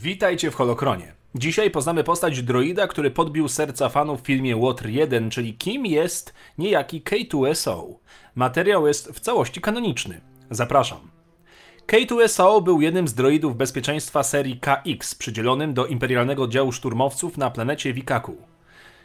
Witajcie w Holokronie. Dzisiaj poznamy postać droida, który podbił serca fanów w filmie Water 1, czyli kim jest niejaki K2SO. Materiał jest w całości kanoniczny. Zapraszam. K2SO był jednym z droidów bezpieczeństwa serii KX, przydzielonym do imperialnego działu szturmowców na planecie Wikaku.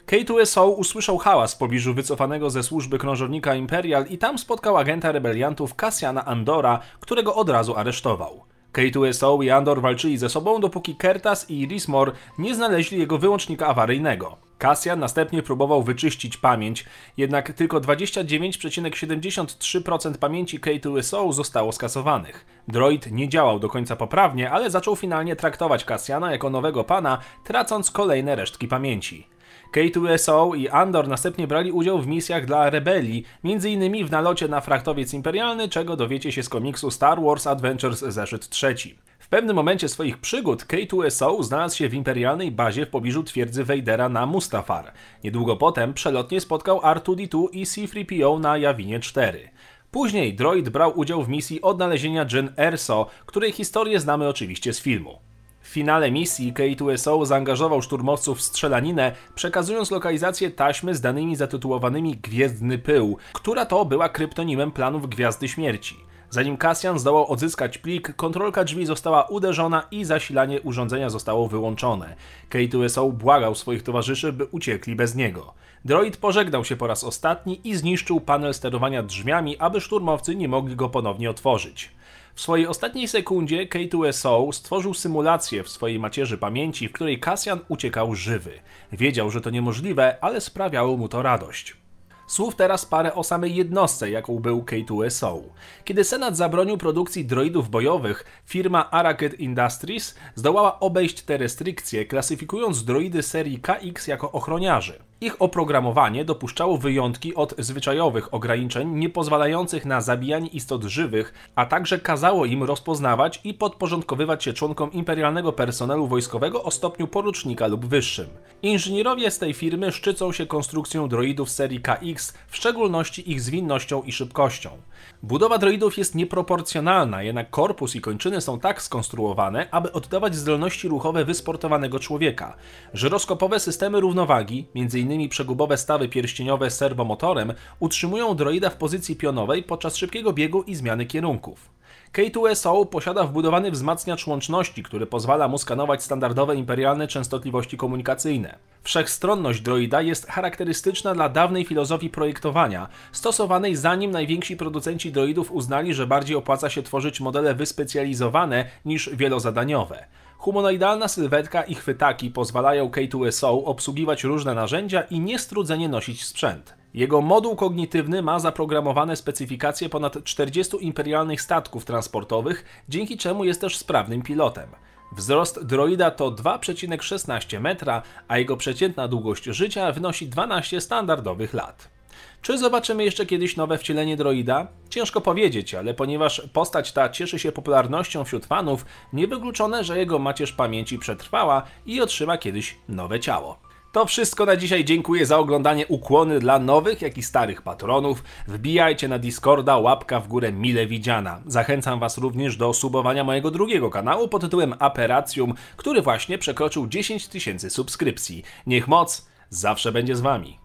K2SO usłyszał hałas w pobliżu wycofanego ze służby krążownika Imperial i tam spotkał agenta rebeliantów Cassiana Andora, którego od razu aresztował. K2SO i Andor walczyli ze sobą, dopóki Kertas i Rismor nie znaleźli jego wyłącznika awaryjnego. Cassian następnie próbował wyczyścić pamięć, jednak tylko 29,73% pamięci K2SO zostało skasowanych. Droid nie działał do końca poprawnie, ale zaczął finalnie traktować Cassiana jako nowego pana, tracąc kolejne resztki pamięci. K2SO i Andor następnie brali udział w misjach dla rebelii, m.in. w nalocie na fraktowiec imperialny, czego dowiecie się z komiksu Star Wars Adventures zeszyt trzeci. W pewnym momencie swoich przygód K2SO znalazł się w imperialnej bazie w pobliżu twierdzy Vadera na Mustafar. Niedługo potem przelotnie spotkał R2D2 i C-3PO na Jawinie 4. Później droid brał udział w misji odnalezienia Jyn Erso, której historię znamy oczywiście z filmu. W finale misji K2SO zaangażował szturmowców w strzelaninę, przekazując lokalizację taśmy z danymi zatytułowanymi Gwiezdny Pył, która to była kryptonimem planów Gwiazdy Śmierci. Zanim Cassian zdołał odzyskać plik, kontrolka drzwi została uderzona i zasilanie urządzenia zostało wyłączone. K2SO błagał swoich towarzyszy, by uciekli bez niego. Droid pożegnał się po raz ostatni i zniszczył panel sterowania drzwiami, aby szturmowcy nie mogli go ponownie otworzyć. W swojej ostatniej sekundzie K2SO stworzył symulację w swojej macierzy pamięci, w której Cassian uciekał żywy. Wiedział, że to niemożliwe, ale sprawiało mu to radość. Słów teraz parę o samej jednostce, jaką był K2SO. Kiedy Senat zabronił produkcji droidów bojowych, firma Arrakid Industries zdołała obejść te restrykcje, klasyfikując droidy serii KX jako ochroniarzy. Ich oprogramowanie dopuszczało wyjątki od zwyczajowych ograniczeń nie pozwalających na zabijanie istot żywych, a także kazało im rozpoznawać i podporządkowywać się członkom imperialnego personelu wojskowego o stopniu porucznika lub wyższym. Inżynierowie z tej firmy szczycą się konstrukcją droidów serii KX, w szczególności ich zwinnością i szybkością. Budowa droidów jest nieproporcjonalna, jednak korpus i kończyny są tak skonstruowane, aby oddawać zdolności ruchowe wysportowanego człowieka. Żyroskopowe systemy równowagi, m.in. przegubowe stawy pierścieniowe serwomotorem, utrzymują droida w pozycji pionowej podczas szybkiego biegu i zmiany kierunków. K2SO posiada wbudowany wzmacniacz łączności, który pozwala mu skanować standardowe imperialne częstotliwości komunikacyjne. Wszechstronność droida jest charakterystyczna dla dawnej filozofii projektowania, stosowanej zanim najwięksi producenci droidów uznali, że bardziej opłaca się tworzyć modele wyspecjalizowane niż wielozadaniowe. Humanoidalna sylwetka i chwytaki pozwalają K2SO obsługiwać różne narzędzia i niestrudzenie nosić sprzęt. Jego moduł kognitywny ma zaprogramowane specyfikacje ponad 40 imperialnych statków transportowych, dzięki czemu jest też sprawnym pilotem. Wzrost droida to 2,16 metra, a jego przeciętna długość życia wynosi 12 standardowych lat. Czy zobaczymy jeszcze kiedyś nowe wcielenie droida? Ciężko powiedzieć, ale ponieważ postać ta cieszy się popularnością wśród fanów, niewykluczone, że jego macierz pamięci przetrwała i otrzyma kiedyś nowe ciało. To wszystko na dzisiaj. Dziękuję za oglądanie. Ukłony dla nowych, jak i starych patronów. Wbijajcie na Discorda, łapka w górę mile widziana. Zachęcam Was również do subowania mojego drugiego kanału pod tytułem Aperacjum, który właśnie przekroczył 10 tysięcy subskrypcji. Niech moc zawsze będzie z Wami.